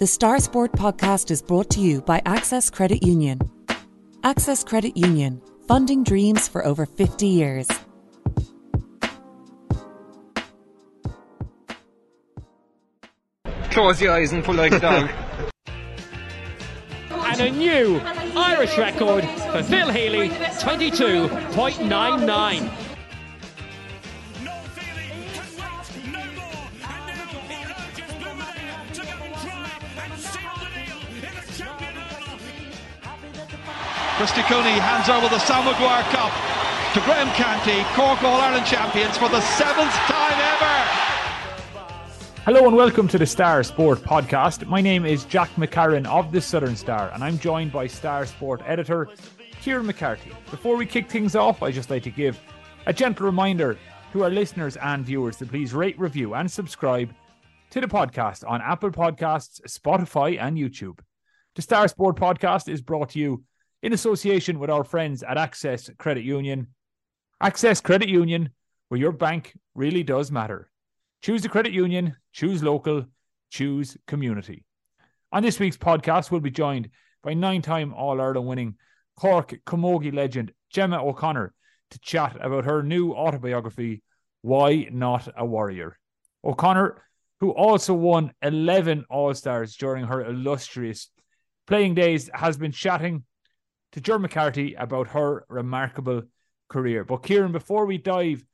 The Star Sport podcast is brought to you by Access Credit Union. Access Credit Union, funding dreams for over 50 years. Close your eyes and pull like a dog. and a new Irish record for Phil Healy, 22.99. Christy Cooney hands over the Sam Maguire Cup to Graham Canty, Cork All Ireland champions for the seventh time ever. Hello and welcome to the Star Sport podcast. My name is Jack McCarran of the Southern Star, and I'm joined by Star Sport editor Kieran McCarthy. Before we kick things off, I'd just like to give a gentle reminder to our listeners and viewers to please rate, review, and subscribe to the podcast on Apple Podcasts, Spotify, and YouTube. The Star Sport podcast is brought to you in association with our friends at Access Credit Union. Access Credit Union, where your bank really does matter. Choose the credit union, choose local, choose community. On this week's podcast, we'll be joined by nine time All Ireland winning Cork Camogie legend Gemma O'Connor to chat about her new autobiography, Why Not a Warrior. O'Connor, who also won 11 All Stars during her illustrious playing days, has been chatting to Ger McCarthy about her remarkable career. But Kieran, before we dive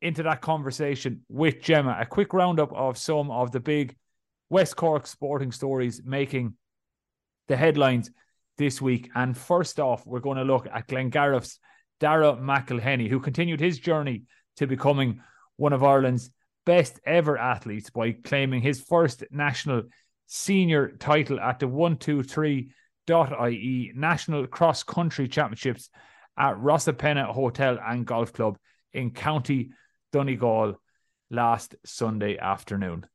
into that conversation with Gemma, a quick roundup of some of the big West Cork sporting stories making the headlines this week. And first off, we're going to look at Glengarriff's Dara McElhinney, who continued his journey to becoming one of Ireland's best ever athletes by claiming his first national senior title at the 123.ie National Cross Country Championships at Rosapenna Hotel and Golf Club in County Donegal last Sunday afternoon.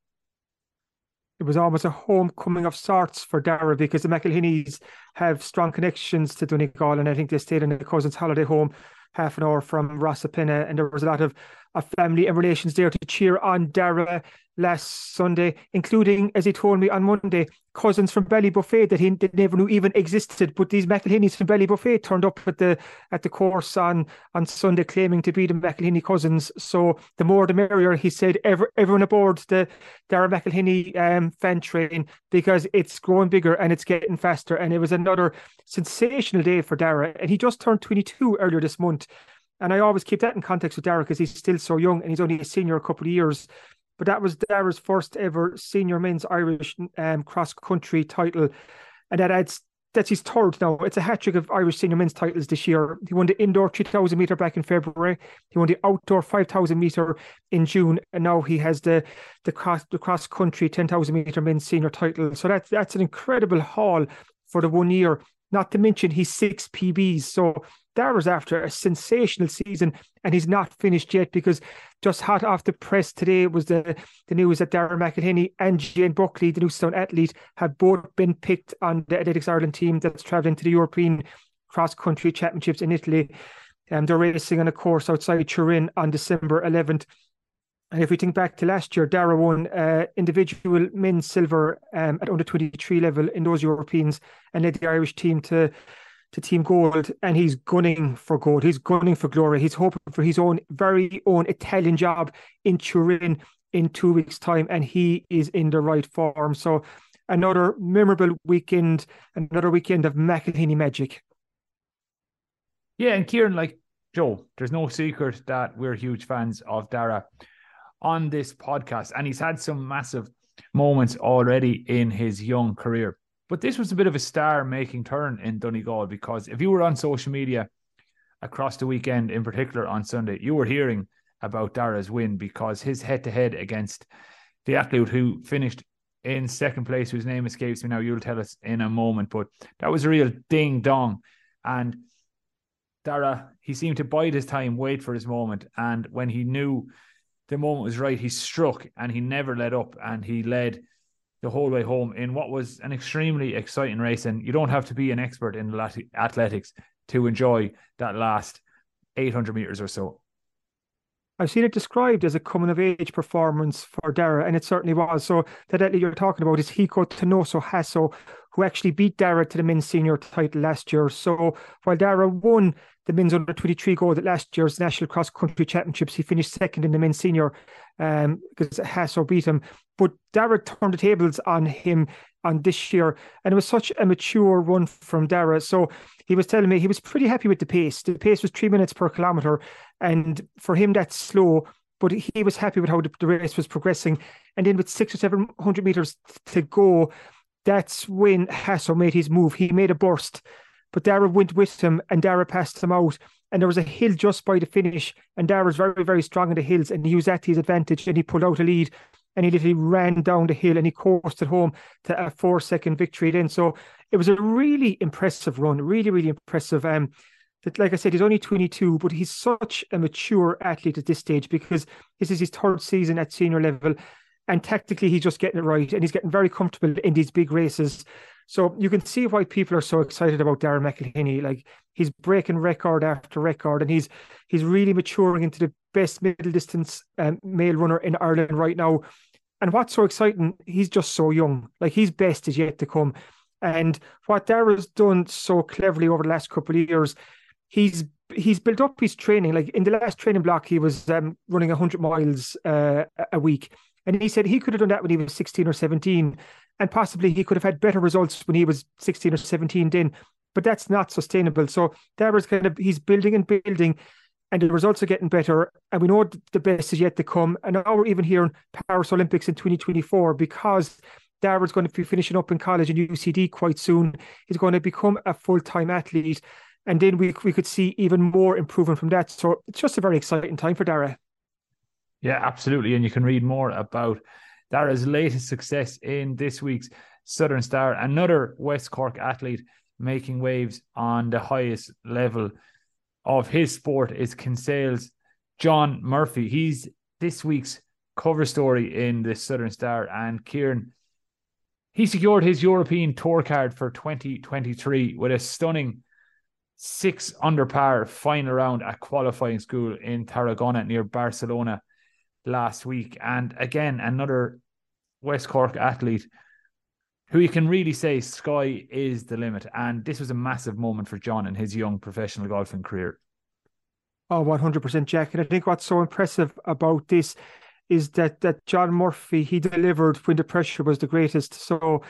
It was almost a homecoming of sorts for Dara because the McElhinneys have strong connections to Donegal, and I think they stayed in a cousin's holiday home half an hour from Rosapenna, and there was a lot of, of family and relations there to cheer on Dara last Sunday, including, as he told me on Monday, cousins from Ballybofey that he never knew even existed. But these McElhinneys from Ballybofey turned up at the at the course on on Sunday, claiming to be the McElhinney cousins. So the more the merrier, he said. Every, everyone aboard the Dara McElhinney um, fan train because it's growing bigger and it's getting faster. And it was another sensational day for Dara, and he just turned 22 earlier this month. And I always keep that in context with Dara because he's still so young and he's only a senior a couple of years but that was Dara's first ever senior men's Irish um, cross country title, and that adds that's his third now. It's a hat trick of Irish senior men's titles this year. He won the indoor 3000 meter back in February. He won the outdoor 5000 meter in June, and now he has the the cross the cross country 10,000 meter men's senior title. So that's that's an incredible haul for the one year. Not to mention he's six PBs. So that was after a sensational season, and he's not finished yet because just hot off the press today was the, the news that Dara McElhinney and Jane Buckley, the Newcestown athlete, have both been picked on the Athletics Ireland team that's travelling to the European Cross Country Championships in Italy. Um, they're racing on a course outside Turin on December 11th. And if we think back to last year, Dara won uh, individual men's silver um, at under 23 level in those Europeans and led the Irish team to to Team Gold, and he's gunning for gold. He's gunning for glory. He's hoping for his own very own Italian job in Turin in two weeks' time, and he is in the right form. So, another memorable weekend, another weekend of McElhinney magic. Yeah, and Kieran, like Joe, there's no secret that we're huge fans of Dara on this podcast, and he's had some massive moments already in his young career. But this was a bit of a star making turn in Donegal because if you were on social media across the weekend, in particular on Sunday, you were hearing about Dara's win because his head to head against the athlete who finished in second place, whose name escapes me now, you'll tell us in a moment. But that was a real ding dong. And Dara, he seemed to bide his time, wait for his moment. And when he knew the moment was right, he struck and he never let up and he led the whole way home in what was an extremely exciting race. And you don't have to be an expert in athletics to enjoy that last 800 meters or so. I've seen it described as a coming of age performance for Dara, and it certainly was. So that athlete you're talking about is Hiko Tonosa Haso, who actually beat Dara to the men's senior title last year. So while Dara won the men's under 23 gold at last year's National Cross Country Championships, he finished second in the men's senior um, because Haso beat him. But Dara turned the tables on him on this year, and it was such a mature run from Dara. So he was telling me he was pretty happy with the pace. The pace was three minutes per kilometer, and for him that's slow. But he was happy with how the, race was progressing. And then with six or seven hundred meters to go, that's when Haso made his move. He made a burst, but Dara went with him, and Dara passed him out. And there was a hill just by the finish, and Dara was very, very strong in the hills, and he used that to his advantage, and he pulled out a lead and he literally ran down the hill and he coasted home to a four second victory then. So it was a really impressive run, really, really impressive. Um, that, like I said, he's only 22, but he's such a mature athlete at this stage because this is his third season at senior level. And technically, he's just getting it right and he's getting very comfortable in these big races. So you can see why people are so excited about Darren McElhinney. Like he's breaking record after record, and he's he's really maturing into the best middle distance um, male runner in Ireland right now. And what's so exciting, he's just so young. Like his best is yet to come. And what Dara's done so cleverly over the last couple of years, he's he's built up his training. Like in the last training block, he was um, running 100 miles uh, a week. And he said he could have done that when he was 16 or 17. And possibly he could have had better results when he was 16 or 17 then. But that's not sustainable. So Dara's kind of, he's building and building and the results are getting better. And we know the best is yet to come. And now we're even hearing Paris Olympics in 2024 because Dara's going to be finishing up in college in UCD quite soon. He's going to become a full time athlete. And then we, we could see even more improvement from that. So it's just a very exciting time for Dara. Yeah, absolutely. And you can read more about Dara's latest success in this week's Southern Star, another West Cork athlete making waves on the highest level of his sport is Kinsale's John Murphy. He's this week's cover story in the Southern Star. And Kieran, he secured his European tour card for 2023 with a stunning six under par final round at qualifying school in Tarragona near Barcelona last week. And again, another West Cork athlete who you can really say sky is the limit. And this was a massive moment for John in his young professional golfing career. Oh, 100% Jack. And I think what's so impressive about this is that that John Murphy, he delivered when the pressure was the greatest. So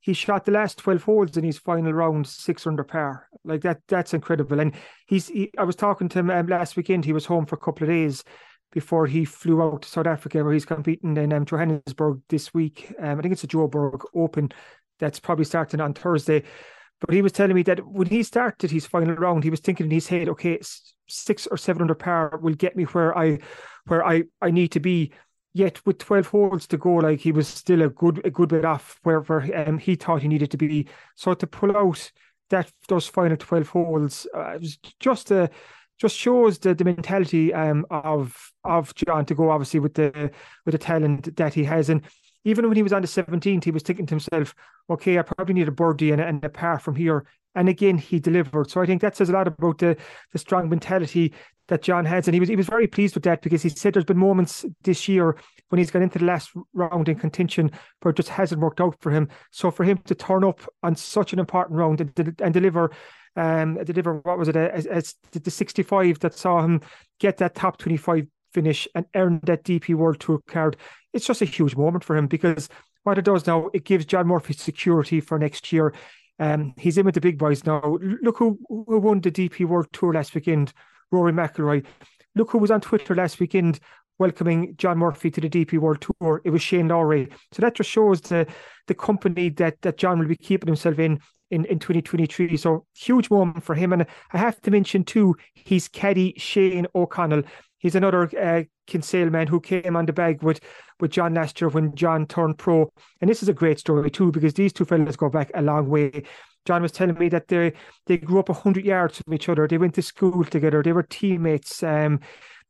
he shot the last 12 holes in his final round six under par. Like that, that's incredible. And he's, he, I was talking to him um, last weekend. He was home for a couple of days before he flew out to South Africa, where he's competing in um, Johannesburg this week. Um, I think it's a Joburg Open that's probably starting on Thursday. But he was telling me that when he started his final round, he was thinking in his head, okay, six or seven under par will get me where I where I, I need to be. Yet with twelve holes to go, like he was still a good a good bit off where where um, he thought he needed to be. So to pull out that those final twelve holes uh, it was just a just shows the, the mentality um, of of John to go obviously with the with the talent that he has. And even when he was on the 17th he was thinking to himself okay I probably need a birdie and, and a par from here. And again he delivered. So I think that says a lot about the the strong mentality that John has and he was he was very pleased with that because he said there's been moments this year when he's got into the last round in contention where it just hasn't worked out for him so for him to turn up on such an important round and, and deliver um, deliver what was it as, as the 65 that saw him get that top 25 finish and earn that DP World Tour card. It's just a huge moment for him because what it does now, it gives John Murphy security for next year. Um, he's in with the big boys now. Look who, who won the DP World Tour last weekend, Rory McIlroy. Look who was on Twitter last weekend welcoming John Murphy to the DP World Tour. It was Shane Lowry. So that just shows the the company that that John will be keeping himself in in, in 2023. So huge moment for him. And I have to mention too, he's caddy Shane O'Connell. He's another uh, Kinsale man who came on the bag with, with John last year when John turned pro. And this is a great story too, because these two fellas go back a long way. John was telling me that they they grew up hundred yards from each other. They went to school together. They were teammates. Um,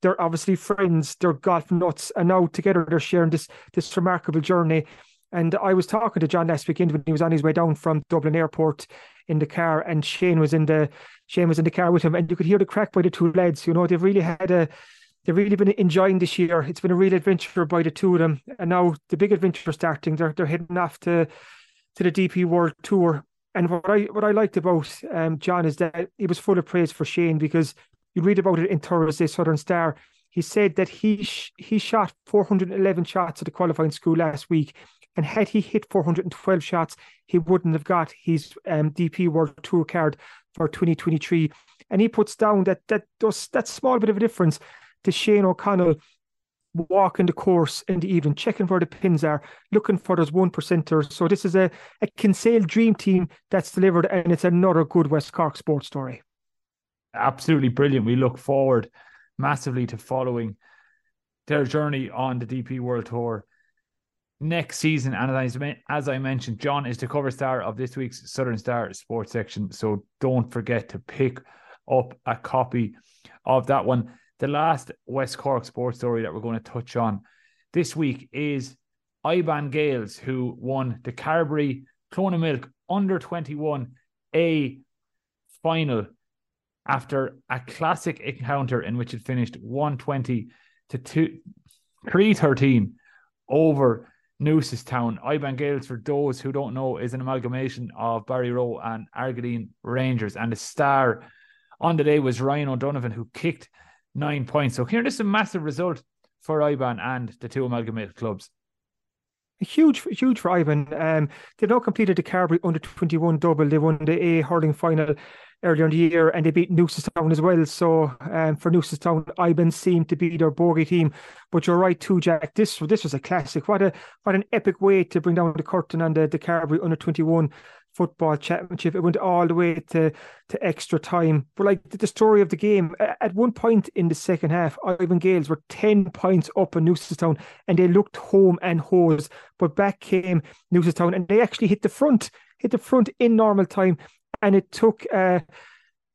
they're obviously friends. They're golf nuts, and now together they're sharing this this remarkable journey. And I was talking to John last weekend when he was on his way down from Dublin Airport in the car, and Shane was in the Shane was in the car with him, and you could hear the crack by the two lads. You know, they've really had a they've really been enjoying this year. It's been a real adventure by the two of them, and now the big adventure starting. They're they're heading off to to the DP World Tour. And what I what I liked about um, John is that he was full of praise for Shane because you read about it in Thursday Southern Star. He said that he sh- he shot 411 shots at the qualifying school last week, and had he hit 412 shots, he wouldn't have got his um, DP World Tour card for 2023. And he puts down that that does that small bit of a difference to Shane O'Connell walking the course in the evening, checking where the pins are, looking for those one percenters. So this is a, a Kinsale dream team that's delivered, and it's another good West Cork sports story. Absolutely brilliant. We look forward massively to following their journey on the DP World Tour next season. And as I, as I mentioned, John is the cover star of this week's Southern Star sports section. So don't forget to pick up a copy of that one. The last West Cork sports story that we're going to touch on this week is Ibane Gaels, who won the Carbery Clona Milk under 21 A final after a classic encounter in which it finished 120 to 2 313 over Newcestown. Ibane Gaels, for those who don't know, is an amalgamation of Barryroe and Argideen Rangers. And the star on the day was Ryan O'Donovan, who kicked nine points. So here, this is a massive result for Ibane and the two amalgamated clubs. Huge, huge for Ibane. Um, they've now completed the Carbery under 21 double. They won the A hurling final earlier in the year and they beat Newcestown as well. So um, for Newcestown, Ibane seemed to be their bogey team. But you're right too, Jack. This this was a classic. What a what an epic way to bring down the curtain on the, the under 21 football championship. It went all the way to, to extra time. But like the story of the game, at one point in the second half, Ibane Gaels were 10 points up on Newcestown and they looked home and hose. But back came Newcestown and they actually hit the front, hit the front in normal time. And it took uh,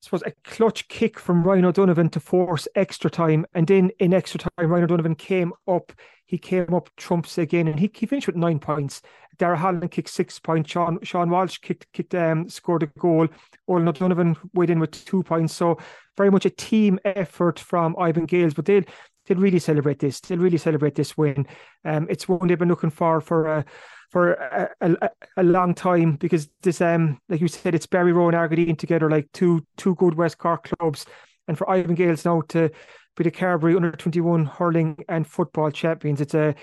suppose a clutch kick from Ryan O'Donovan to force extra time. And then in extra time, Ryan O'Donovan came up. He came up trumps again and he, he finished with nine points. Dara Holland kicked six points. Sean, Sean Walsh kicked, kicked um, scored a goal. Olin O'Donovan weighed in with two points. So very much a team effort from Ibane Gaels, but they'll, they'll really celebrate this. They'll really celebrate this win. Um, it's one they've been looking for for a, for a, a, a, long time because this um like you said it's Barry Barryroe and Argideen together like two two good West Cork clubs. And for Ibane Gaels now to be the Carbery under 21 hurling and football champions it's a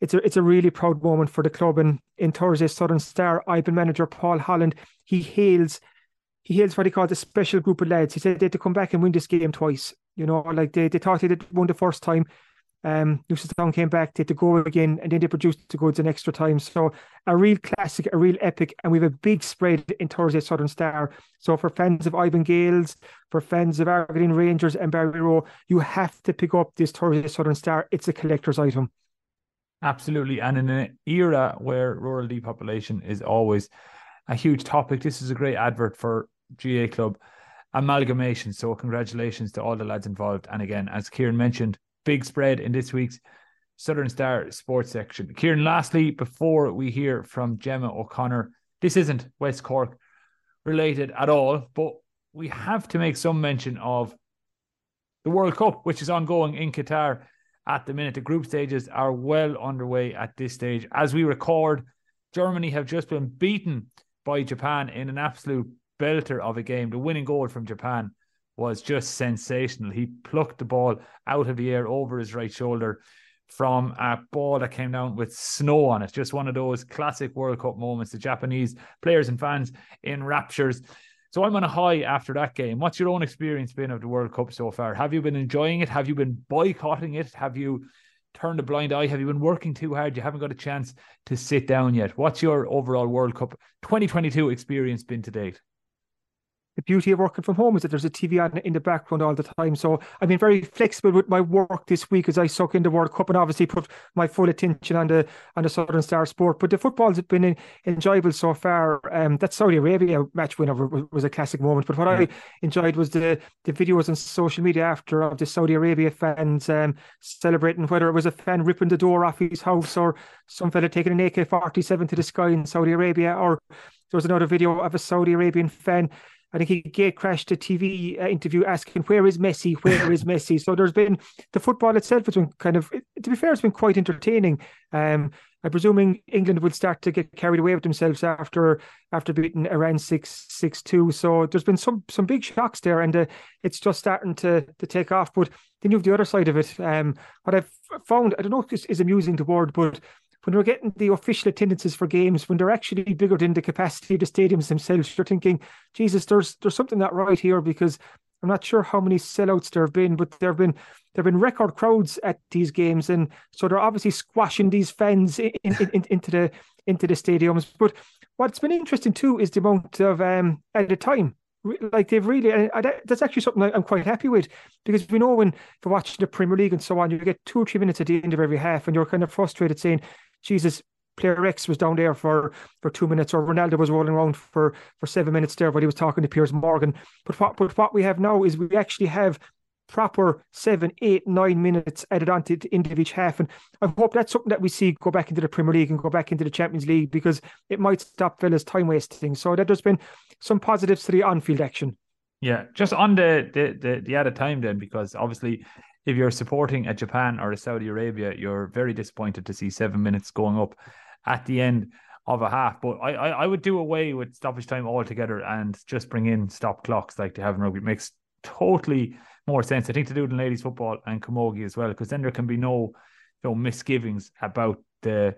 it's a it's a really proud moment for the club. And in Thursday's Southern Star Ibane manager Paul Holland he hails he hails what he called a special group of lads. He said they had to come back and win this game twice you know like they, they thought they did won the first time um, Newcestown came back, did the go again, and then they produced the goods in extra time. So a real classic, a real epic, and we have a big spread in Thursday Southern Star. So for fans of Ibane Gaels, for fans of Argideen Rangers and Barryroe, you have to pick up this Thursday Southern Star. It's a collector's item. Absolutely, and in an era where rural depopulation is always a huge topic, this is a great advert for GAA Club amalgamation. So congratulations to all the lads involved. And again, as Kieran mentioned, big spread in this week's Southern Star sports section. Kieran, lastly, before we hear from Gemma O'Connor, this isn't West Cork related at all, but we have to make some mention of the World Cup, which is ongoing in Qatar at the minute. The group stages are well underway at this stage. As we record, Germany have just been beaten by Japan in an absolute belter of a game. The winning goal from Japan was just sensational. He plucked the ball out of the air over his right shoulder from a ball that came down with snow on it. Just one of those classic World Cup moments. The Japanese players and fans in raptures. So I'm on a high after that game. What's your own experience been of the World Cup so far? Have you been enjoying it? Have you been boycotting it? Have you turned a blind eye? Have you been working too hard? You haven't got a chance to sit down yet. What's your overall World Cup 2022 experience been to date? The beauty of working from home is that there's a TV on in the background all the time. So I've been very flexible with my work this week as I suck in the World Cup and obviously put my full attention on the on the Southern Star sport. But the football's been enjoyable so far. Um, that Saudi Arabia match winner was, was a classic moment. But what yeah. I enjoyed was the the videos on social media after of the Saudi Arabia fans um, celebrating, whether it was a fan ripping the door off his house or some fella taking an AK forty seven to the sky in Saudi Arabia, or there was another video of a Saudi Arabian fan I think he gate crashed a TV uh, interview asking, Where is Messi? Where is Messi? So there's been the football itself has been kind of, to be fair, it's been quite entertaining. Um, I'm presuming England will start to get carried away with themselves after after beating Iran six six two. So there's been some some big shocks there, and uh, it's just starting to to take off. But then you have the other side of it. Um, what I've found, I don't know if this is amusing the word, but when we're getting the official attendances for games, when they're actually bigger than the capacity of the stadiums themselves, you're thinking, Jesus, there's there's something not right here because I'm not sure how many sellouts there have been, but there have been there have been record crowds at these games, and so they're obviously squashing these fans in, in, in, into the into the stadiums. But what's been interesting too is the amount of um at a time like they've really and that's actually something I'm quite happy with because we know when for watching the Premier League and so on, you get two or three minutes at the end of every half, and you're kind of frustrated saying, Jesus, player X was down there for for two minutes, or Ronaldo was rolling around for for seven minutes there, but he was talking to Piers Morgan. But what but what we have now is we actually have proper seven, eight, nine minutes added onto the end of each half. And I hope that's something that we see go back into the Premier League and go back into the Champions League because it might stop fellas time wasting. So that there's been some positives to the on-field action. Yeah, just on the the the, the added time then, because obviously if you're supporting a Japan or a Saudi Arabia, you're very disappointed to see seven minutes going up at the end of a half. But I, I, I would do away with stoppage time altogether and just bring in stop clocks like they have in rugby. It makes totally more sense. I think to do it in ladies football and camogie as well, because then there can be no no misgivings about the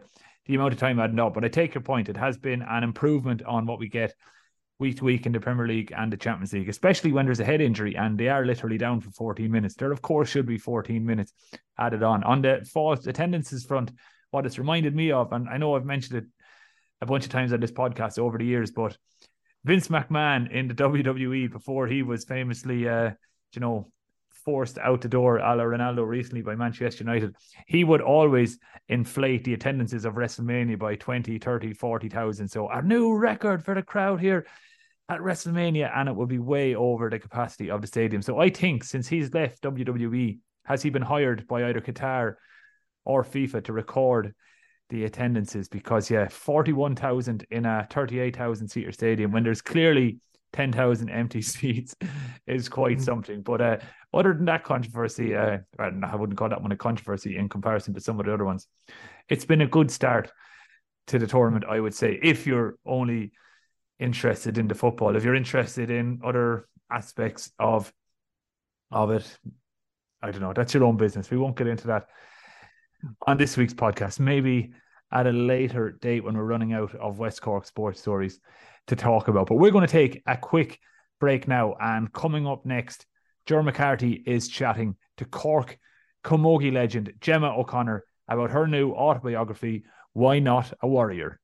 the amount of time adding up. But I take your point. It has been an improvement on what we get week to week in the Premier League and the Champions League, especially when there's a head injury and they are literally down for 14 minutes. There, of course, should be 14 minutes added on. On the false attendances front, what it's reminded me of, and I know I've mentioned it a bunch of times on this podcast over the years, but Vince McMahon in the WWE before he was famously, uh, you know, forced out the door a la Ronaldo recently by Manchester United, he would always inflate the attendances of WrestleMania by 20, 30, 40,000. So a new record for the crowd here at WrestleMania, and it will be way over the capacity of the stadium. So I think since he's left WWE, has he been hired by either Qatar or FIFA to record the attendances? Because yeah, forty one thousand in a thirty eight thousand seater stadium when there's clearly ten thousand empty seats is quite mm-hmm. something. But uh, other than that controversy, uh, I wouldn't call that one a controversy in comparison to some of the other ones. It's been a good start to the tournament, I would say, if you're only interested in the football. If you're interested in other aspects of of it, I don't know. That's your own business. We won't get into that on this week's podcast. Maybe at a later date when we're running out of West Cork sports stories to talk about. But we're going to take a quick break now. And coming up next, Ger McCarthy is chatting to Cork Camogie legend Gemma O'Connor about her new autobiography, Why Not a Warrior?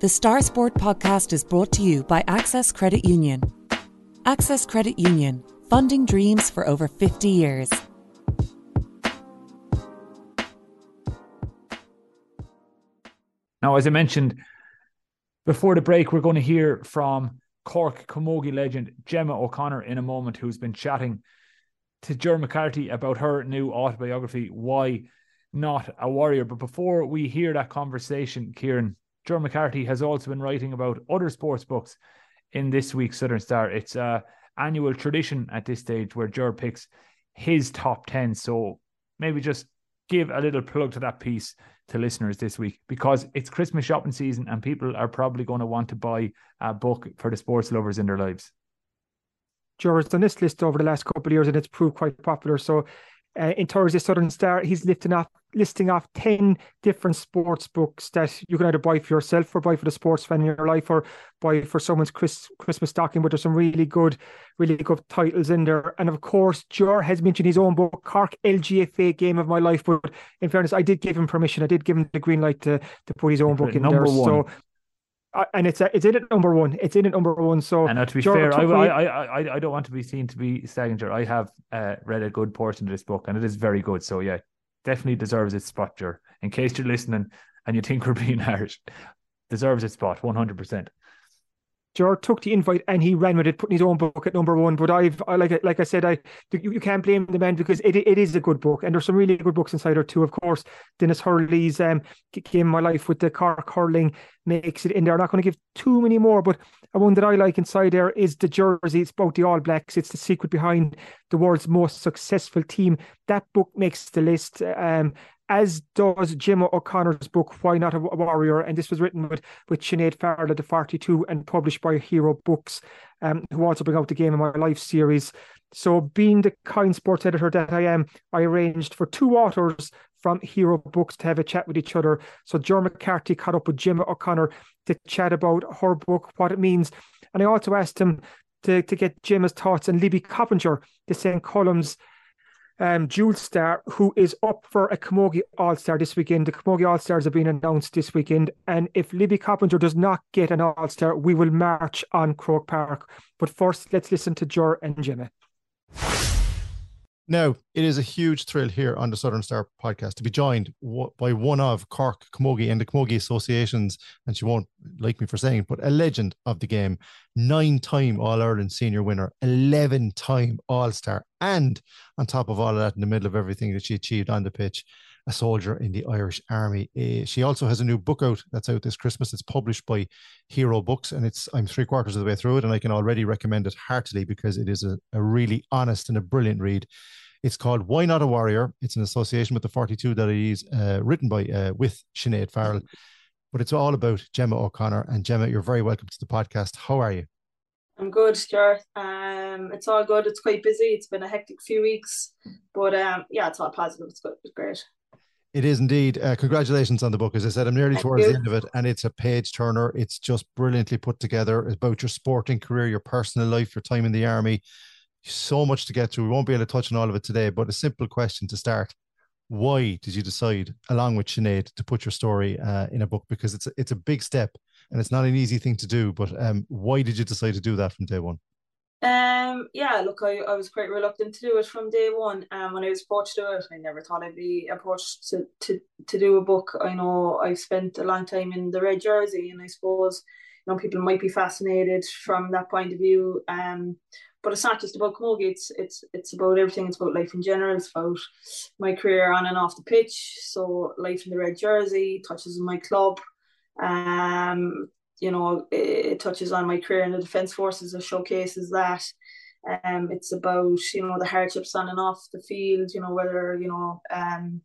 The Star Sport podcast is brought to you by Access Credit Union. Access Credit Union, funding dreams for over 50 years. Now, as I mentioned before the break, we're going to hear from Cork Camogie legend Gemma O'Connor in a moment, who's been chatting to Ger McCarthy about her new autobiography, Why Not a Warrior. But before we hear that conversation, Kieran, Ger McCarthy has also been writing about other sports books in this week's Southern Star. It's a annual tradition at this stage where Ger picks his top 10. So maybe just give a little plug to that piece to listeners this week because it's Christmas shopping season and people are probably going to want to buy a book for the sports lovers in their lives. Has done this list over the last couple of years and it's proved quite popular. So uh, in of Southern Star, he's lifting off listing off 10 different sports books that you can either buy for yourself or buy for the sports fan in your life or buy for someone's Chris, Christmas stocking. But there's some really good, really good titles in there. And of course, Ger has mentioned his own book, Cork LGFA Game of My Life. But in fairness, I did give him permission. I did give him the green light to, to put his own book in Number there. One. So and it's it's in at number one. It's in at number one. So and now to be fair, I, I, I I don't want to be seen to be stagger. I have uh, read a good portion of this book, and it is very good. So yeah, definitely deserves its spot, Ger. In case you're listening and you think we're being harsh, deserves its spot, one hundred percent. Gerard took the invite and he ran with it, putting his own book at number one. But I've, I, like, like I said, I you, you can't blame the man because it, it is a good book, and there's some really good books inside there too. Of course, Dennis Hurley's um, Game My Life with the Cork hurling makes it in there. I'm not going to give too many more, but one that I like inside there is the jersey. It's about the All Blacks. It's the secret behind the world's most successful team. That book makes the list. Um, as does Jim O'Connor's book, Why Not a Warrior? And this was written with, with Sinead Farrell at the 42 and published by Hero Books, um, who also bring out the Game of My Life series. So, being the kind sports editor that I am, I arranged for two authors from Hero Books to have a chat with each other. So, Joe McCarthy caught up with Jim O'Connor to chat about her book, what it means. And I also asked him to, to get Jim's thoughts and Libby Coppinger, the St. Colum's um, Jewel Star, who is up for a Camogie All Star this weekend. The Camogie All Stars have been announced this weekend. And if Libby Coppinger does not get an All Star, we will march on Croke Park. But first, let's listen to Ger and Jimmy. Now, it is a huge thrill here on the Southern Star podcast to be joined by one of Cork Camogie and the Camogie Associations, and she won't like me for saying it, but a legend of the game, nine time All Ireland senior winner, 11 time All Star, and on top of all of that, in the middle of everything that she achieved on the pitch, a soldier in the Irish Army. Uh, she also has a new book out that's out this Christmas. It's published by Hero Books, and it's I'm three quarters of the way through it, and I can already recommend it heartily because it is a, a really honest and a brilliant read. It's called Why Not a Warrior. It's an association with the 42 that is uh, written by uh, with Sinead Farrell. But it's all about Gemma O'Connor. And Gemma, you're very welcome to the podcast. How are you? I'm good, Stuart. Um, it's all good. It's quite busy. It's been a hectic few weeks, but um, yeah, it's all positive. It's good. It's great. It is indeed. Uh, congratulations on the book. As I said, I'm nearly Thank towards you. the end of it, and it's a page turner. It's just brilliantly put together. It's about your sporting career, your personal life, your time in the army. So much to get through. We won't be able to touch on all of it today, but a simple question to start: Why did you decide, along with Sinead, to put your story uh, in a book? Because it's a, it's a big step, and it's not an easy thing to do. But um, why did you decide to do that from day one? Um, yeah, look, I, I was quite reluctant to do it from day one. Um, when I was approached to it, I never thought I'd be approached to, to, to do a book. I know I've spent a long time in the red jersey, and I suppose you know people might be fascinated from that point of view. Um, but it's not just about camogie. It's it's it's about everything. It's about life in general. It's about my career on and off the pitch. So life in the red jersey touches on my club. Um, you know, it, touches on my career in the defence forces. It showcases that. Um, it's about you know the hardships on and off the field. You know whether you know um,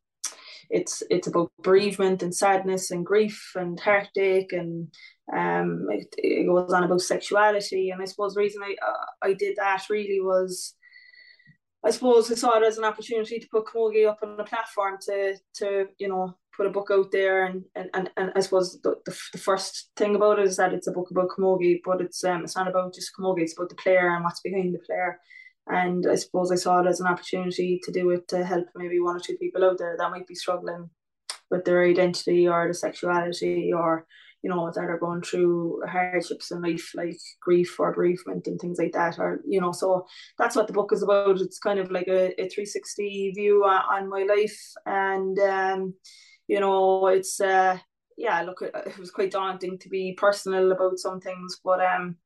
it's it's about bereavement and sadness and grief and heartache and um, it, it goes on about sexuality. And I suppose the reason I uh, I did that really was. I suppose I saw it as an opportunity to put Camogie up on a platform to to you know put a book out there and and, and, and I suppose the, the, the, first thing about it is that it's a book about camogie but it's um it's not about just camogie it's about the player and what's behind the player. And I suppose I saw it as an opportunity to do it to help maybe one or two people out there that might be struggling with their identity or the sexuality or you know that are going through hardships in life like grief or bereavement and things like that or you know so that's what the book is about. It's kind of like a, a 360 view on, on my life. And um you know, it's uh, yeah, look, it was quite daunting to be personal about some things, but um,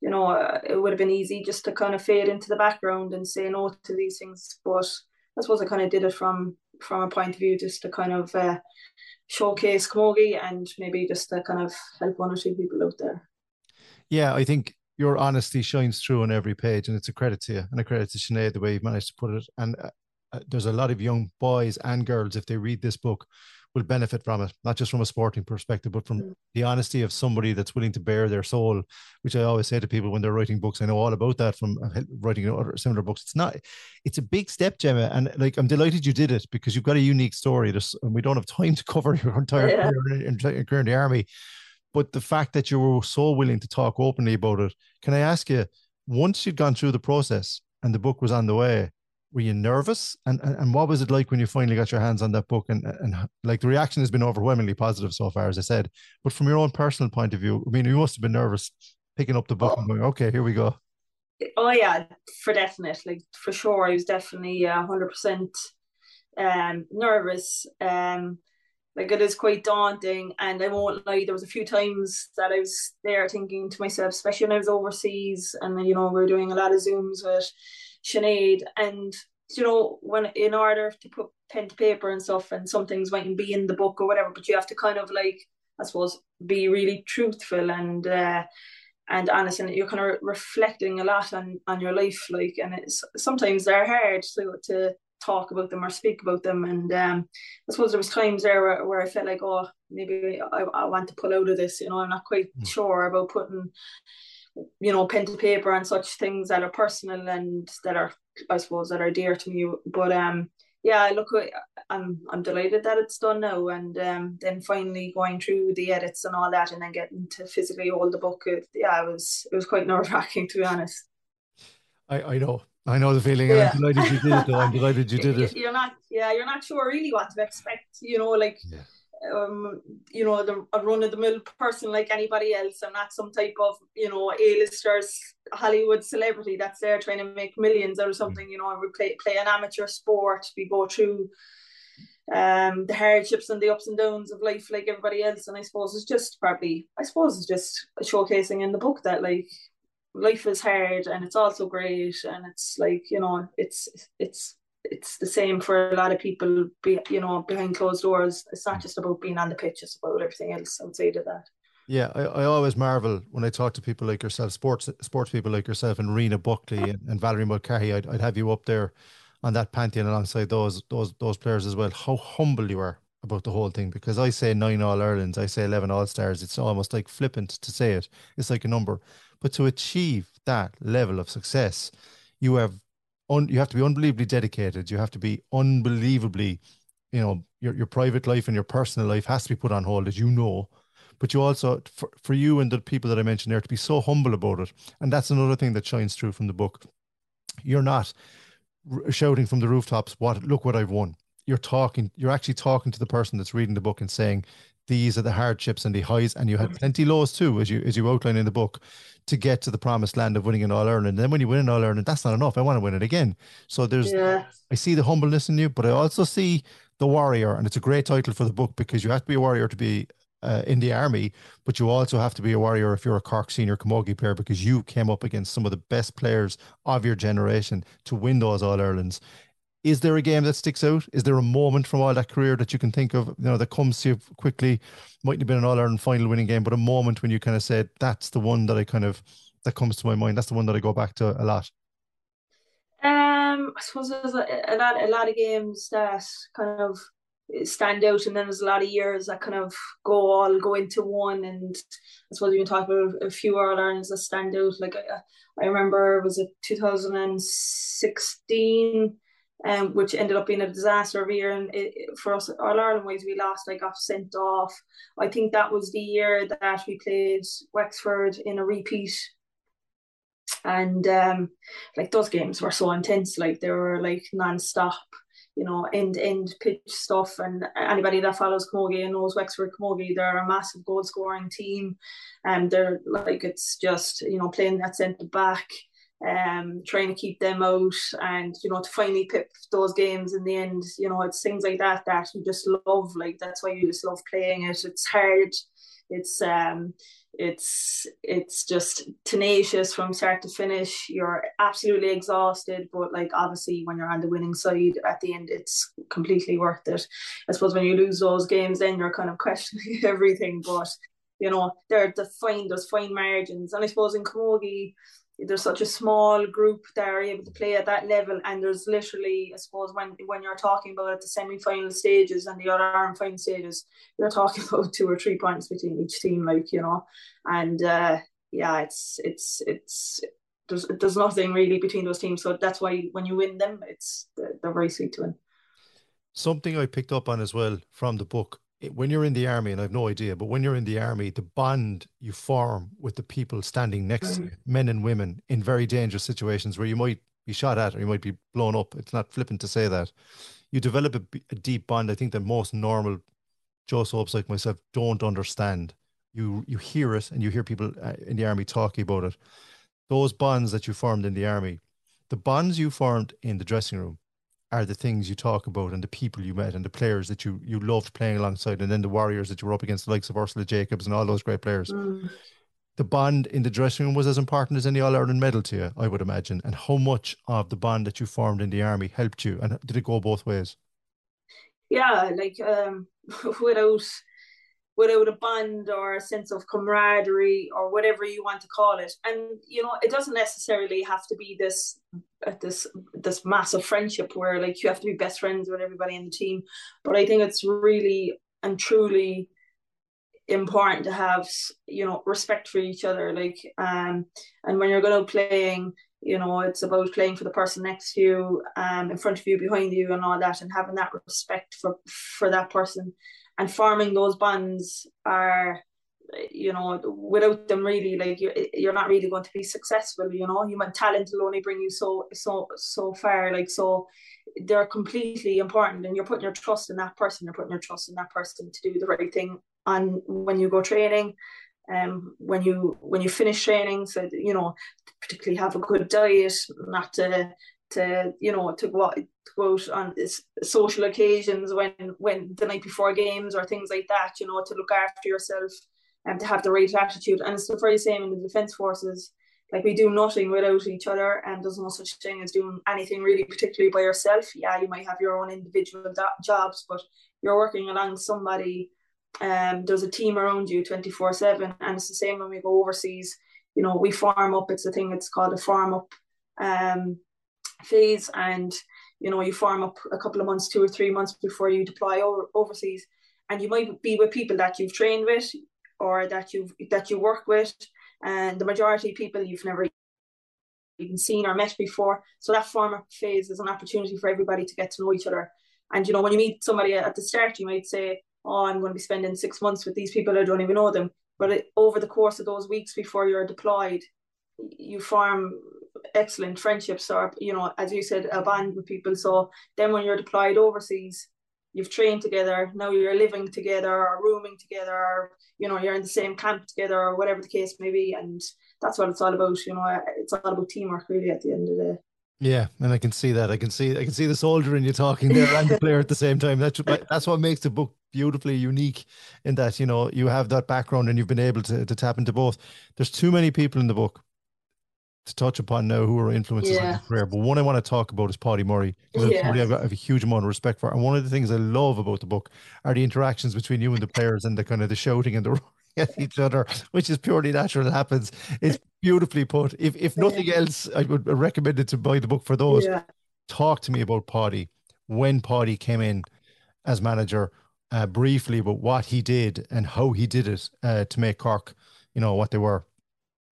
you know, uh, it would have been easy just to kind of fade into the background and say no to these things. But I suppose I kind of did it from from a point of view just to kind of uh, showcase Camogie and maybe just to kind of help one or two people out there. Yeah, I think your honesty shines through on every page, and it's a credit to you and a credit to Sinead the way you've managed to put it. And uh, there's a lot of young boys and girls if they read this book will benefit from it, not just from a sporting perspective, but from mm. the honesty of somebody that's willing to bare their soul, which I always say to people when they're writing books. I know all about that from uh, writing other similar books. It's not, it's a big step, Gemma. And like, I'm delighted you did it because you've got a unique story. There's, and we don't have time to cover your entire yeah. career in, career in the army. But the fact that you were so willing to talk openly about it, can I ask you, once you'd gone through the process and the book was on the way, were you nervous? And, and, and what was it like when you finally got your hands on that book? And and like the reaction has been overwhelmingly positive so far as i said. But from your own personal point of view i mean you must have been nervous picking up the book oh. and going okay here we go. Oh yeah for definite like for sure. I was definitely uh, 100% um nervous. Um like it is quite daunting and I won't lie there was a few times that I was there thinking to myself especially when I was overseas and you know we are doing a lot of zooms with Sinead and you know when in order to put pen to paper and stuff and some things mightn't be in the book or whatever but you have to kind of like I suppose be really truthful and uh and honest and you're kind of reflecting a lot on on your life like and it's sometimes they're hard to to talk about them or speak about them. And um, I suppose there was times there where, where I felt like, oh, maybe I, I want to pull out of this. You know, I'm not quite mm. sure about putting, you know, pen to paper and such things that are personal and that are, I suppose, that are dear to me. But um, yeah, look, I'm I'm delighted that it's done now, and um, then finally going through the edits and all that, and then getting to physically hold the book. It, yeah, it was it was quite nerve wracking to be honest. I, I know I know the feeling. Yeah. I'm delighted you did it. Though. I'm delighted you did it. You're not, yeah, you're not sure really what to expect. You know, like, yeah. Um, you know, the a run of the mill person like anybody else. I'm not some type of, you know, A-listers Hollywood celebrity that's there trying to make millions or something. You know, we play play an amateur sport. We go through um the hardships and the ups and downs of life like everybody else and I suppose it's just probably I suppose it's just showcasing in the book that like life is hard and it's also great and it's like you know it's it's it's the same for a lot of people be you know behind closed doors it's not just about being on the pitch it's about everything else outside of that yeah I, I always marvel when I talk to people like yourself sports sports people like yourself and Rena Buckley and, and Valerie Mulcahy I'd, I'd have you up there on that pantheon alongside those those those players as well how humble you are about the whole thing because I say nine All Irelands, I say 11 All Stars. It's almost like flippant to say it. It's like a number. But to achieve that level of success, you have un, you have to be unbelievably dedicated. You have to be unbelievably, you know, your your private life and your personal life has to be put on hold, as you know. But you also, for, for you and the people that I mentioned there, to be so humble about it. And that's another thing that shines through from the book. You're not shouting from the rooftops, "What? Look what I've won." You're talking. You're actually talking to the person that's reading the book and saying, these are the hardships and the highs, and you had plenty lows too, as you as you outline in the book, to get to the promised land of winning an All Ireland. And then when you win an All Ireland, that's not enough. I want to win it again. So there's, yeah. I see the humbleness in you, but I also see the warrior, and it's a great title for the book because you have to be a warrior to be uh, in the army, but you also have to be a warrior if you're a Cork senior camogie player because you came up against some of the best players of your generation to win those All Irelands. Is there a game that sticks out? Is there a moment from all that career that you can think of, you know, that comes to you quickly? Mightn't have been an All Ireland final winning game, but a moment when you kind of said, "That's the one that I kind of that comes to my mind. That's the one that I go back to a lot." Um, I suppose there's a, a lot, a lot of games that kind of stand out, and then there's a lot of years that kind of go all go into one. And I suppose you can talk about a few All Irelands that stand out. Like I, I remember, was it 2016? Um, which ended up being a disaster every year. And it, it, for us, All Ireland ways, we lost. I got sent off. I think that was the year that we played Wexford in a repeat. And um, like those games were so intense, like they were like non-stop, you know, end end pitch stuff. And anybody that follows Camogie and knows Wexford Camogie, they're a massive goal scoring team, and they're like it's just you know playing that centre back um, trying to keep them out and you know to finally pick those games in the end. You know it's things like that that you just love like that's why you just love playing it. It's hard. It's um it's it's just tenacious from start to finish. You're absolutely exhausted but like obviously when you're on the winning side at the end it's completely worth it. I suppose when you lose those games then you're kind of questioning everything but you know they're defined there's fine margins. And i suppose in camogie there's such a small group that are able to play at that level and there's literally I suppose when when you're talking about the semi-final stages and the other arm final stages you're talking about two or three points between each team like you know? And uh yeah it's it's it's there's there's nothing really between those teams so that's why when you win them it's they're, they're very sweet to win. Something I picked up on as well from the book when you're in the army, and I've no idea, but when you're in the army, the bond you form with the people standing next to you, mm. men and women, in very dangerous situations where you might be shot at or you might be blown up. It's not flippant to say that. You develop a, a deep bond. I think that most normal Joe Soaps like myself don't understand. You you hear it, and you hear people uh, in the army talking about it. Those bonds that you formed in the army, the bonds you formed in the dressing room, are the things you talk about and the people you met and the players that you you loved playing alongside, and then the warriors that you were up against, the likes of Ursula Jacobs and all those great players. Mm. The bond in the dressing room was as important as any All Ireland medal to you, I would imagine. And how much of the bond that you formed in the army helped you, and did it go both ways? Yeah, like um, without without a bond or a sense of camaraderie or whatever you want to call it. And you know it doesn't necessarily have to be this uh, this this massive friendship where like you have to be best friends with everybody in the team. But i think it's really and truly important to have you know respect for each other. Like um and when you're going to playing you know it's about playing for the person next to you um in front of you behind you and all that and having that respect for for that person and forming those bonds are you know without them really like you're, you're not really going to be successful you know? Human talent will only bring you so so so far like so they're completely important and you're putting your trust in that person you're putting your trust in that person to do the right thing and when you go training um when you when you finish training so you know particularly have a good diet not to to you know to go out, to go out on social occasions when when the night before games or things like that you know to look after yourself and to have the right attitude. And it's the very same in the defense forces. Like we do nothing without each other and there's no such thing as doing anything really particularly by yourself. Yeah you might have your own individual jobs but you're working along somebody um there's a team around you 24 7 and it's the same when we go overseas. You know we farm up it's a thing it's called a farm up um phase and you know you farm up a couple of months two or three months before you deploy over, overseas. And you might be with people that you've trained with or that you've that you work with and the majority of people you've never even seen or met before. So that farm up phase is an opportunity for everybody to get to know each other. And you know when you meet somebody at the start you might say oh i'm going to be spending six months with these people i don't even know them. But it, over the course of those weeks before you're deployed you form excellent friendships or you know as you said a band with people so then when you're deployed overseas you've trained together now you're living together or rooming together or you know you're in the same camp together or whatever the case may be and that's what it's all about you know it's all about teamwork really at the end of the day yeah, and I can see that. I can see I can see the soldier in you talking there and the player at the same time. That's that's what makes the book beautifully unique in that you know you have that background and you've been able to, to tap into both. There's too many people in the book to touch upon now who are influences yeah. on your career. But one I want to talk about is Paudie Murray. Yeah. I've got a huge amount of respect for. And one of the things I love about the book are the interactions between you and the players and the kind of the shouting and the roaring at each other, which is purely natural. It happens. It's beautifully put. If if nothing else, I would recommend it to buy the book for those. Yeah. Talk to me about Paudie when Paudie came in as manager. Uh, briefly about what he did and how he did it uh, to make Cork, you know, what they were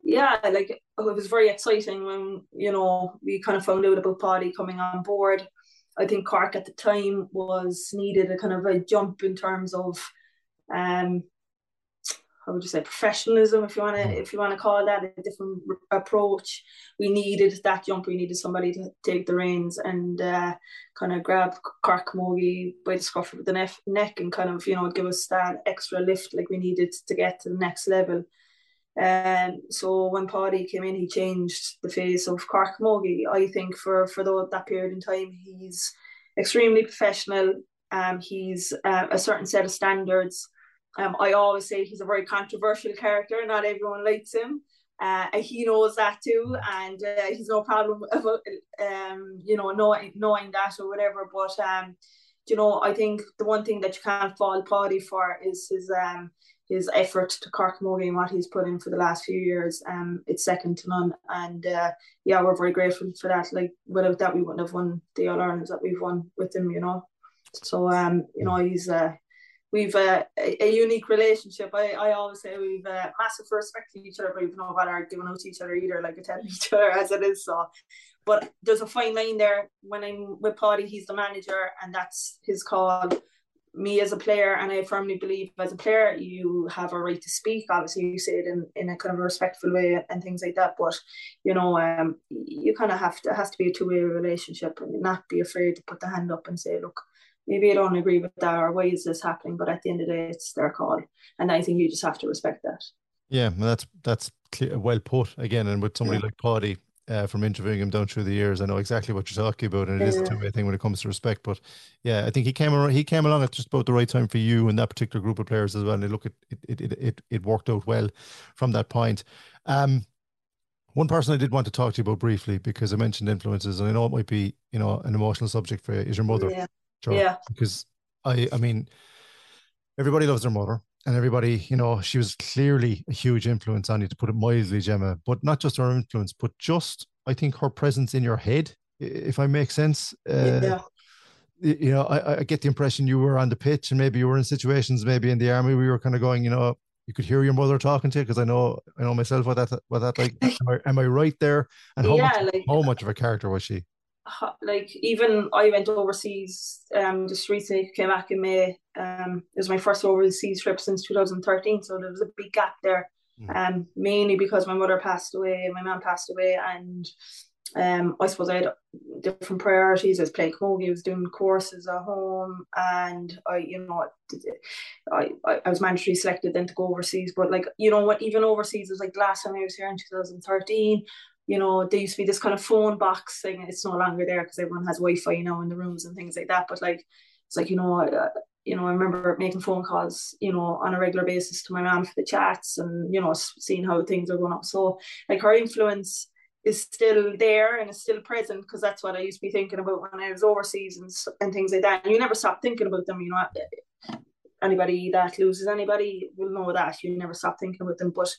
yeah, like it was very exciting when you know we kind of found out about Paudie coming on board. I think Cork at the time was needed a kind of a jump in terms of um how would you say professionalism if you want to if you want to call that a different approach. We needed that jump. We needed somebody to take the reins and uh, kind of grab Cork Camogie by the scruff of the neck, neck and kind of you know give us that extra lift like we needed to get to the next level um, so when Paudie came in, he changed the face of Cork Camogie. I think for for the, that period in time, he's extremely professional. Um, he's uh, a certain set of standards. Um, I always say he's a very controversial character. Not everyone likes him. Uh, he knows that too, and uh, he's no problem about um, you know knowing knowing that or whatever. But um, you know, I think the one thing that you can't fault Paudie for is his um his effort to Cork Camogie and what he's put in for the last few years. Um, it's second to none, and uh, yeah, we're very grateful for that. Like without that, we wouldn't have won the All Irelands that we've won with him. You know, so um, you know, he's uh, we've uh, a, a unique relationship. I, I always say we've uh, massive respect for each other, but we've no bother giving out to each other either, like attending each other as it is. So, but there's a fine line there. When I'm with Paudie, he's the manager, and that's his call me as a player, and I firmly believe as a player, you have a right to speak. Obviously, you say it in, in a kind of a respectful way and things like that. But you know, um, you kind of have to it has to be a two way relationship, and not be afraid to put the hand up and say, look, maybe I don't agree with that, or why is this happening? But at the end of the day, it's their call, and I think you just have to respect that. Yeah, that's that's clear, well put again, and with somebody yeah. like Paudie, uh, from interviewing him down through the years. I know exactly what you're talking about, and it is a Yeah. two-way thing when it comes to respect. But yeah, I think he came around, he came along at just about the right time for you and that particular group of players as well. And look, it it it it, it worked out well from that point. Um, one person I did want to talk to you about briefly because I mentioned influences, and I know it might be you know an emotional subject for you, is your mother. Yeah. Joe, Yeah. Because I I mean, everybody loves their mother. And everybody, you know, she was clearly a huge influence on you, to put it mildly, Gemma. But not just her influence, but just I think her presence in your head, if I make sense. Uh, yeah. you know, I, I get the impression you were on the pitch and maybe you were in situations, maybe in the army, we were kind of going, you know, you could hear your mother talking to you because I know, I know myself what that, what that like. Am I, am I right there? And how Yeah, much, like- how much of a character was she? Like even I went overseas um just recently came back in May um it was my first overseas trip since 2013 so there was a big gap there Mm. um mainly because my mother passed away my mom passed away and um I suppose I had different priorities I was playing camogie I was doing courses at home and I you know I, I, I was mandatory selected then to go overseas but like you know what even overseas it was like last time I was here in 2013 you know, there used to be this kind of phone box thing. It's no longer there because everyone has Wi-Fi, you know, in the rooms and things like that. But like, it's like you know, uh, you know, I remember making phone calls, you know, on a regular basis to my mom for the chats and you know, seeing how things are going up. So like, her influence is still there and is still present because that's what I used to be thinking about when I was overseas and and things like that. And you never stop thinking about them, you know. Anybody that loses anybody will know that you never stop thinking about them. But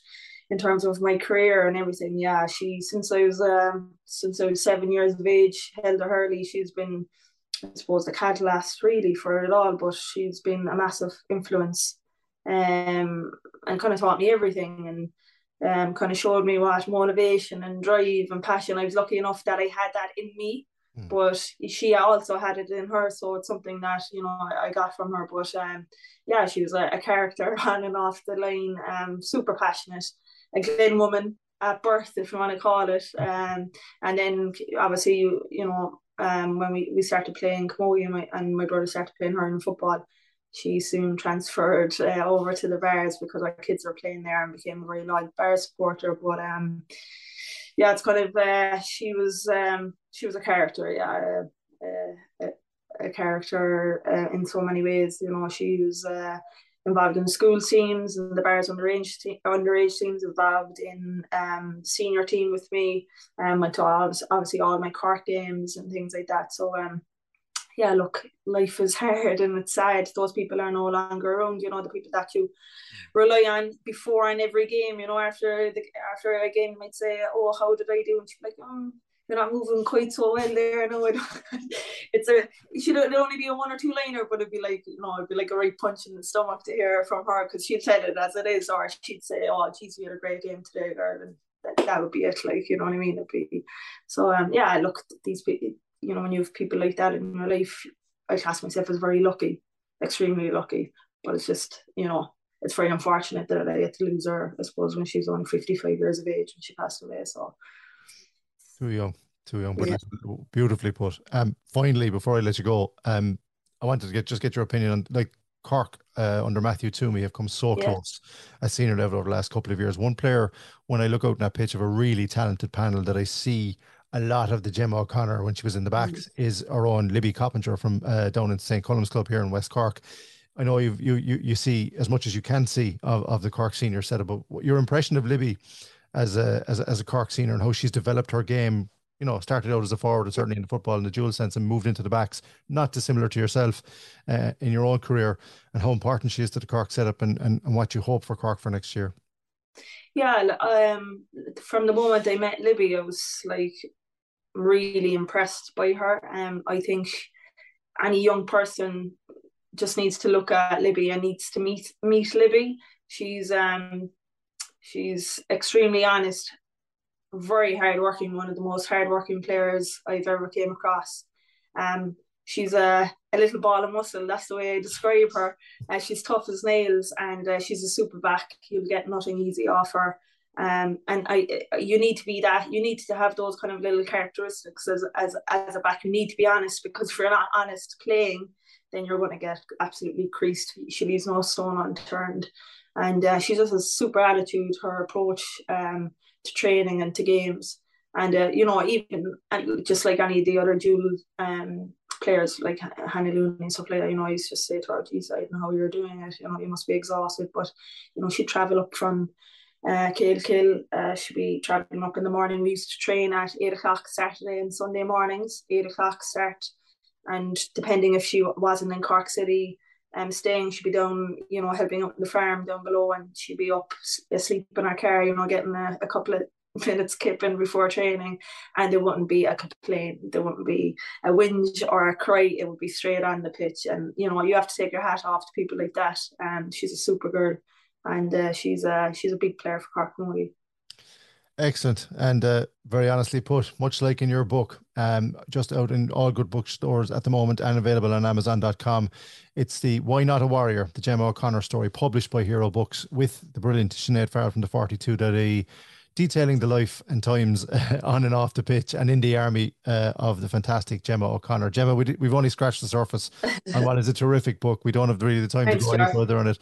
in terms of my career and everything, yeah, she since I was um since I was seven years of age, Helder Hurley, she's been I suppose the catalyst really for it all, but she's been a massive influence um and kind of taught me everything and um kind of showed me what motivation and drive and passion. I was lucky enough that I had that in me. Mm. But she also had it in her, so it's something that you know I got from her. But um, yeah, she was a, a character on and off the line. Um, super passionate, a Glen woman at birth, if you want to call it. Um, and then obviously you you know um when we, we started playing Camogie and my, and my brother started playing her in football, she soon transferred uh, over to the Barrs because our kids were playing there and became a very loyal Barrs supporter. But um, yeah, it's kind of uh, she was um she was a character, yeah, a, a, a character uh, in so many ways. You know, she was uh, involved in the school teams and the Barrs underage te- underage teams, involved in um senior team with me, and um, went to all, obviously all my Cork games and things like that. So um. Yeah, look, life is hard and it's sad. Those people are no longer around. You know, the people that you rely on before and every game. You know, after the after a game, you might say, "Oh, how did I do?" And she'd be like, "Um, you're not moving quite so well there." No, I don't. it's a it should only be a one or two liner, but it'd be like you know, it'd be like a right punch in the stomach to hear from her because she'd tell it as it is, or she'd say, "Oh, geez, you had a great game today, girl," and that, that would be it. Like you know what I mean? It'd be so. Um, yeah, I look, at these people. You know, when you have people like that in your life, I class myself as very lucky, extremely lucky. But it's just, you know, it's very unfortunate that I had to lose her, I suppose, when she was only 55 years of age when she passed away. So, Too young, too young, but Yeah. it's beautifully put. Um, finally, before I let you go, um, I wanted to get just get your opinion on like Cork uh, under Matthew Twomey have come so Yeah. close at senior level over the last couple of years. One player, when I look out in that pitch of a really talented panel that I see a lot of the Gemma O'Connor when she was in the backs is our own Libby Coppinger from uh, down in St. Colum's Club here in West Cork. I know you've, you you you see as much as you can see of, of the Cork senior setup, but your impression of Libby as a, as a as a Cork senior and how she's developed her game. You know, started out as a forward certainly in the football in the dual sense and moved into the backs, not dissimilar to yourself uh, in your own career, and how important she is to the Cork setup and, and, and what you hope for Cork for next year. yeah, um, from the moment I met Libby, I was like really impressed by her. Um, I think any young person just needs to look at Libby and needs to meet meet Libby. She's um she's extremely honest, very hardworking, one of the most hardworking players I've ever came across. Um she's a, a little ball of muscle, that's the way I describe her. Uh, she's tough as nails and uh, she's a super back. You'll get nothing easy off her. Um, and I, you need to be that. You need to have those kind of little characteristics as as as a back. You need to be honest because if you're not honest playing, then you're going to get absolutely creased. She leaves no stone unturned, and uh, she just has super attitude. Her approach um, to training and to games, and uh, you know even just like any of the other dual um players like Hannah Looney and stuff like that, you know, I used to say to her, geez, I don't know how you're doing it, you know, you must be exhausted. But, you know, she'd travel up from uh, Kill uh, she'd be travelling up in the morning. We used to train at 8 o'clock Saturday and Sunday mornings, 8 o'clock start. And depending if she wasn't in Cork City, um, staying, she'd be down, you know, helping up the farm down below, and she'd be up asleep in her car, you know, getting a, a couple of minutes kipping before training. And there wouldn't be a complaint there wouldn't be a whinge or a cry it would be straight on the pitch. And you know you have to take your hat off to people like that. And she's a super girl and uh, she's a she's a big player for Cork. Excellent. And uh, very honestly put, much like in your book, um, just out in all good bookstores at the moment and available on Amazon.com. It's the Why Not a Warrior, the Gemma O'Connor story, published by Hero Books with the brilliant Sinead Farrell from the 42.ie detailing the life and times uh, on and off the pitch and in the army uh, of the fantastic Gemma O'Connor. Gemma, we, have only scratched the surface on what is a terrific book. We don't have really the time to go any further on it.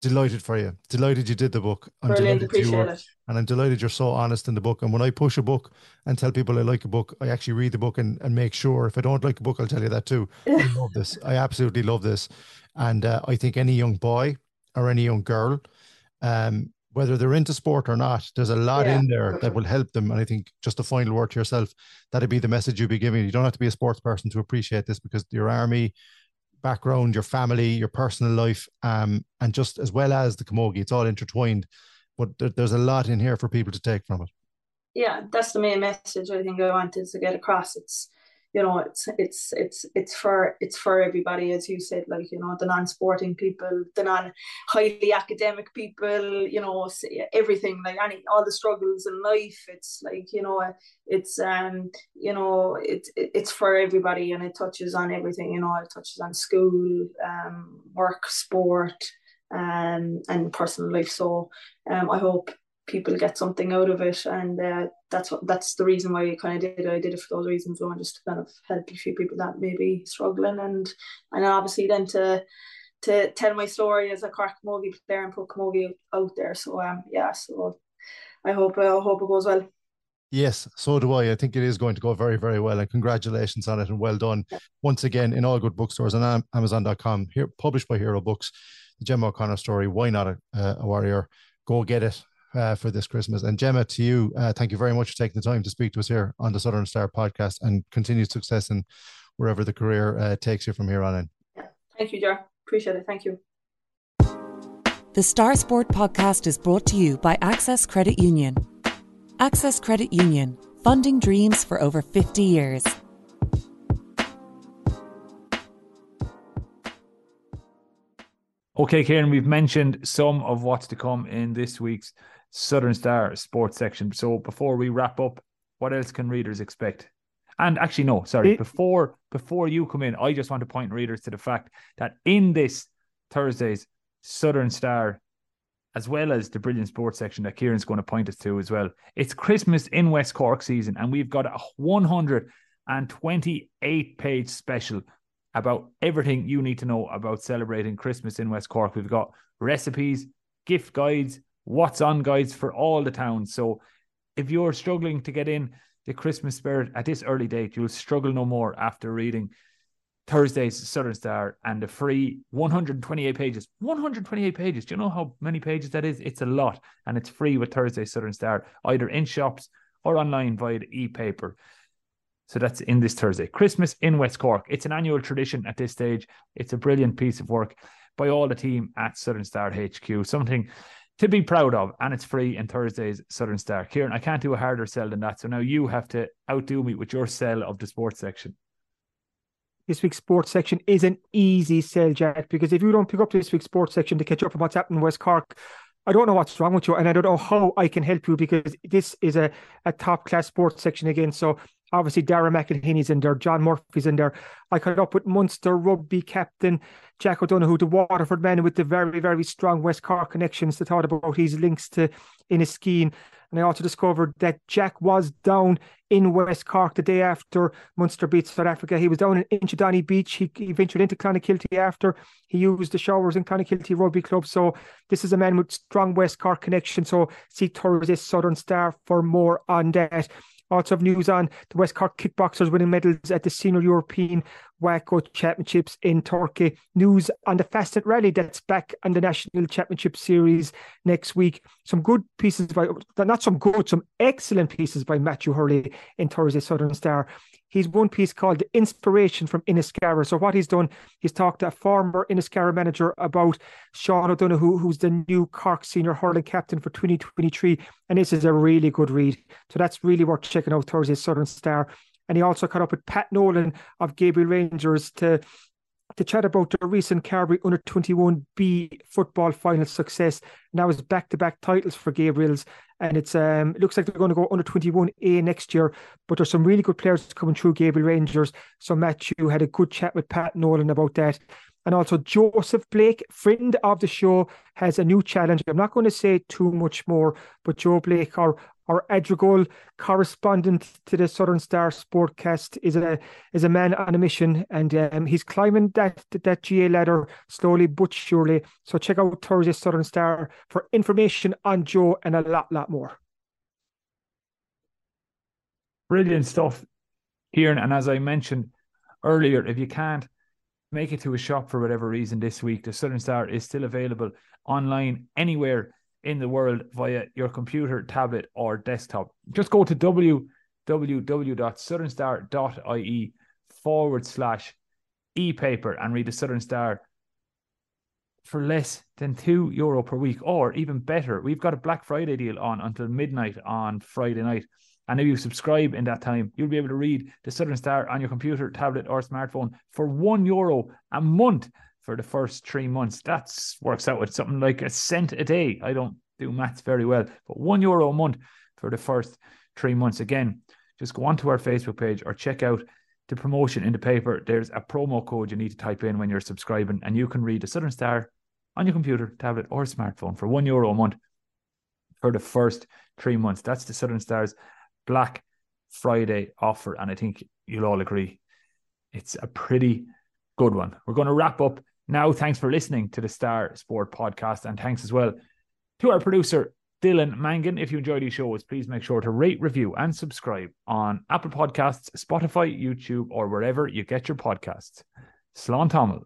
Delighted for you. Delighted you did the book. I'm Brilliant, appreciate were, it. And I'm delighted you're so honest in the book. And when I push a book and tell people I like a book, I actually read the book and, and make sure. If I don't like a book, I'll tell you that too. I love this. I absolutely love this. And uh, I think any young boy or any young girl um, whether they're into sport or not, there's a lot yeah, in there that will help them. And I think just a final word to yourself, that'd be the message you'd be giving. You don't have to be a sports person to appreciate this because your army background, your family, your personal life, um, and just as well as the camogie, it's all intertwined. But there, there's a lot in here for people to take from it. Yeah, that's the main message I think I wanted to get across. It's you know it's it's it's it's for it's for everybody as you said like you know the non-sporting people the non-highly academic people you know everything like any all the struggles in life it's like you know it's um you know it's it's for everybody and it touches on everything you know it touches on school um work sport um and personal life so um I hope people get something out of it and uh, that's what that's the reason why I kind of did it I did it for those reasons one just to kind of help a few people that may be struggling and and obviously then to to tell my story as a Cork camogie player and put camogie out there so um yeah so I hope uh, I hope it goes well Yes, so do I. I think it is going to go very, very well. And congratulations on it and well done. Yeah. Once again, in all good bookstores and Amazon.com, here published by Hero Books, the Gemma O'Connor story. Why not a, a warrior? Go get it uh, for this Christmas. And Gemma, to you, uh, thank you very much for taking the time to speak to us here on the Southern Star podcast and continued success in wherever the career uh, takes you from here on in. Yeah. Thank you, Ger. Appreciate it. Thank you. The Star Sport podcast is brought to you by Access Credit Union. Access Credit Union, funding dreams for over 50 years. Okay, Kieran, we've mentioned some of what's to come in this week's Southern Star sports section. So before we wrap up, what else can readers expect? And actually, no, sorry. It, before before you come in, I just want to point readers to the fact that in this Thursday's Southern Star, as well as the brilliant sports section that Kieran's going to point us to as well, it's Christmas in West Cork season, and we've got a 128 page special about everything you need to know about celebrating Christmas in West Cork. We've got recipes, gift guides, what's on guides for all the towns. So if you're struggling to get in the Christmas spirit at this early date, you'll struggle no more after reading Thursday's Southern Star and the free 128 pages. 128 pages. Do you know how many pages that is? It's a lot. And it's free with Thursday's Southern Star, either in shops or online via the e-paper. So that's in this Thursday. Christmas in West Cork. It's an annual tradition at this stage. It's a brilliant piece of work by all the team at Southern Star HQ. Something to be proud of, and it's free in Thursday's Southern Star. Kieran, I can't do a harder sell than that. So now you have to outdo me with your sell of the sports section. This week's sports section is an easy sell, Jack, because if you don't pick up this week's sports section to catch up on what's happening in West Cork, I don't know what's wrong with you, and I don't know how I can help you because this is a, a top class sports section again. So obviously Darragh McElhinney's in there, John Murphy's in there. I caught up with Munster rugby captain Jack O'Donoghue, the Waterford man with the very, very strong West Cork connections to thought about his links to Enniskeane. And I also discovered that Jack was down in West Cork the day after Munster beat South Africa. He was down in Inchydoney Beach. He, he ventured into Clonakilty after. He used the showers in Clonakilty Rugby Club. So this is a man with strong West Cork connection. So see Thursday Southern Star for more on that. Also have news on the West Cork kickboxers winning medals at the Senior European WAKO Championships in Turkey. News on the Fastnet Rally that's back on the National Championship Series next week. Some good pieces by, not some good, some excellent pieces by Matthew Hurley in Thursday Southern Star. He's one piece called The Inspiration from Inniscarra. So what he's done, he's talked to a former Inniscarra manager about Sean O'Donoghue, who's the new Cork senior hurling captain for 2023. And this is a really good read. So that's really worth checking out Thursday Southern Star. And he also caught up with Pat Nolan of Gabriel Rangers to to chat about the recent Carbery under 21B football final success. That was back to back titles for Gabriel's. And it's um it looks like they're going to go under 21A next year. But there's some really good players coming through Gabriel Rangers. So Matthew had a good chat with Pat Nolan about that. And also Joseph Blake, friend of the show, has a new challenge. I'm not going to say too much more, but Joe Blake, our our Adrigole correspondent to the Southern Star Sportcast, is a is a man on a mission, and um, he's climbing that that GA ladder slowly but surely. So check out Thursday Southern Star for information on Joe and a lot, lot more. Brilliant stuff, Kieran. And as I mentioned earlier, if you can't make it to a shop for whatever reason this week, the Southern Star is still available online anywhere in the world via your computer, tablet, or desktop. Just go to www.southernstar.ie forward slash e-paper and read the Southern Star for less than two euro per week, or even better, we've got a Black Friday deal on until midnight on Friday night. And if you subscribe in that time, you'll be able to read the Southern Star on your computer, tablet, or smartphone for one euro a month for the first three months. That works out with something like a cent a day. I don't do maths very well, but one euro a month for the first three months. Again, just go onto our Facebook page or check out the promotion in the paper. There's a promo code you need to type in when you're subscribing, and you can read the Southern Star on your computer, tablet, or smartphone for one euro a month for the first three months. That's the Southern Stars Black Friday offer, and I think you'll all agree it's a pretty good one. We're going to wrap up now, thanks for listening to the Star Sport podcast, and thanks as well to our producer, Dylan Mangan. If you enjoy these shows, please make sure to rate, review, and subscribe on Apple Podcasts, Spotify, YouTube, or wherever you get your podcasts. Slán.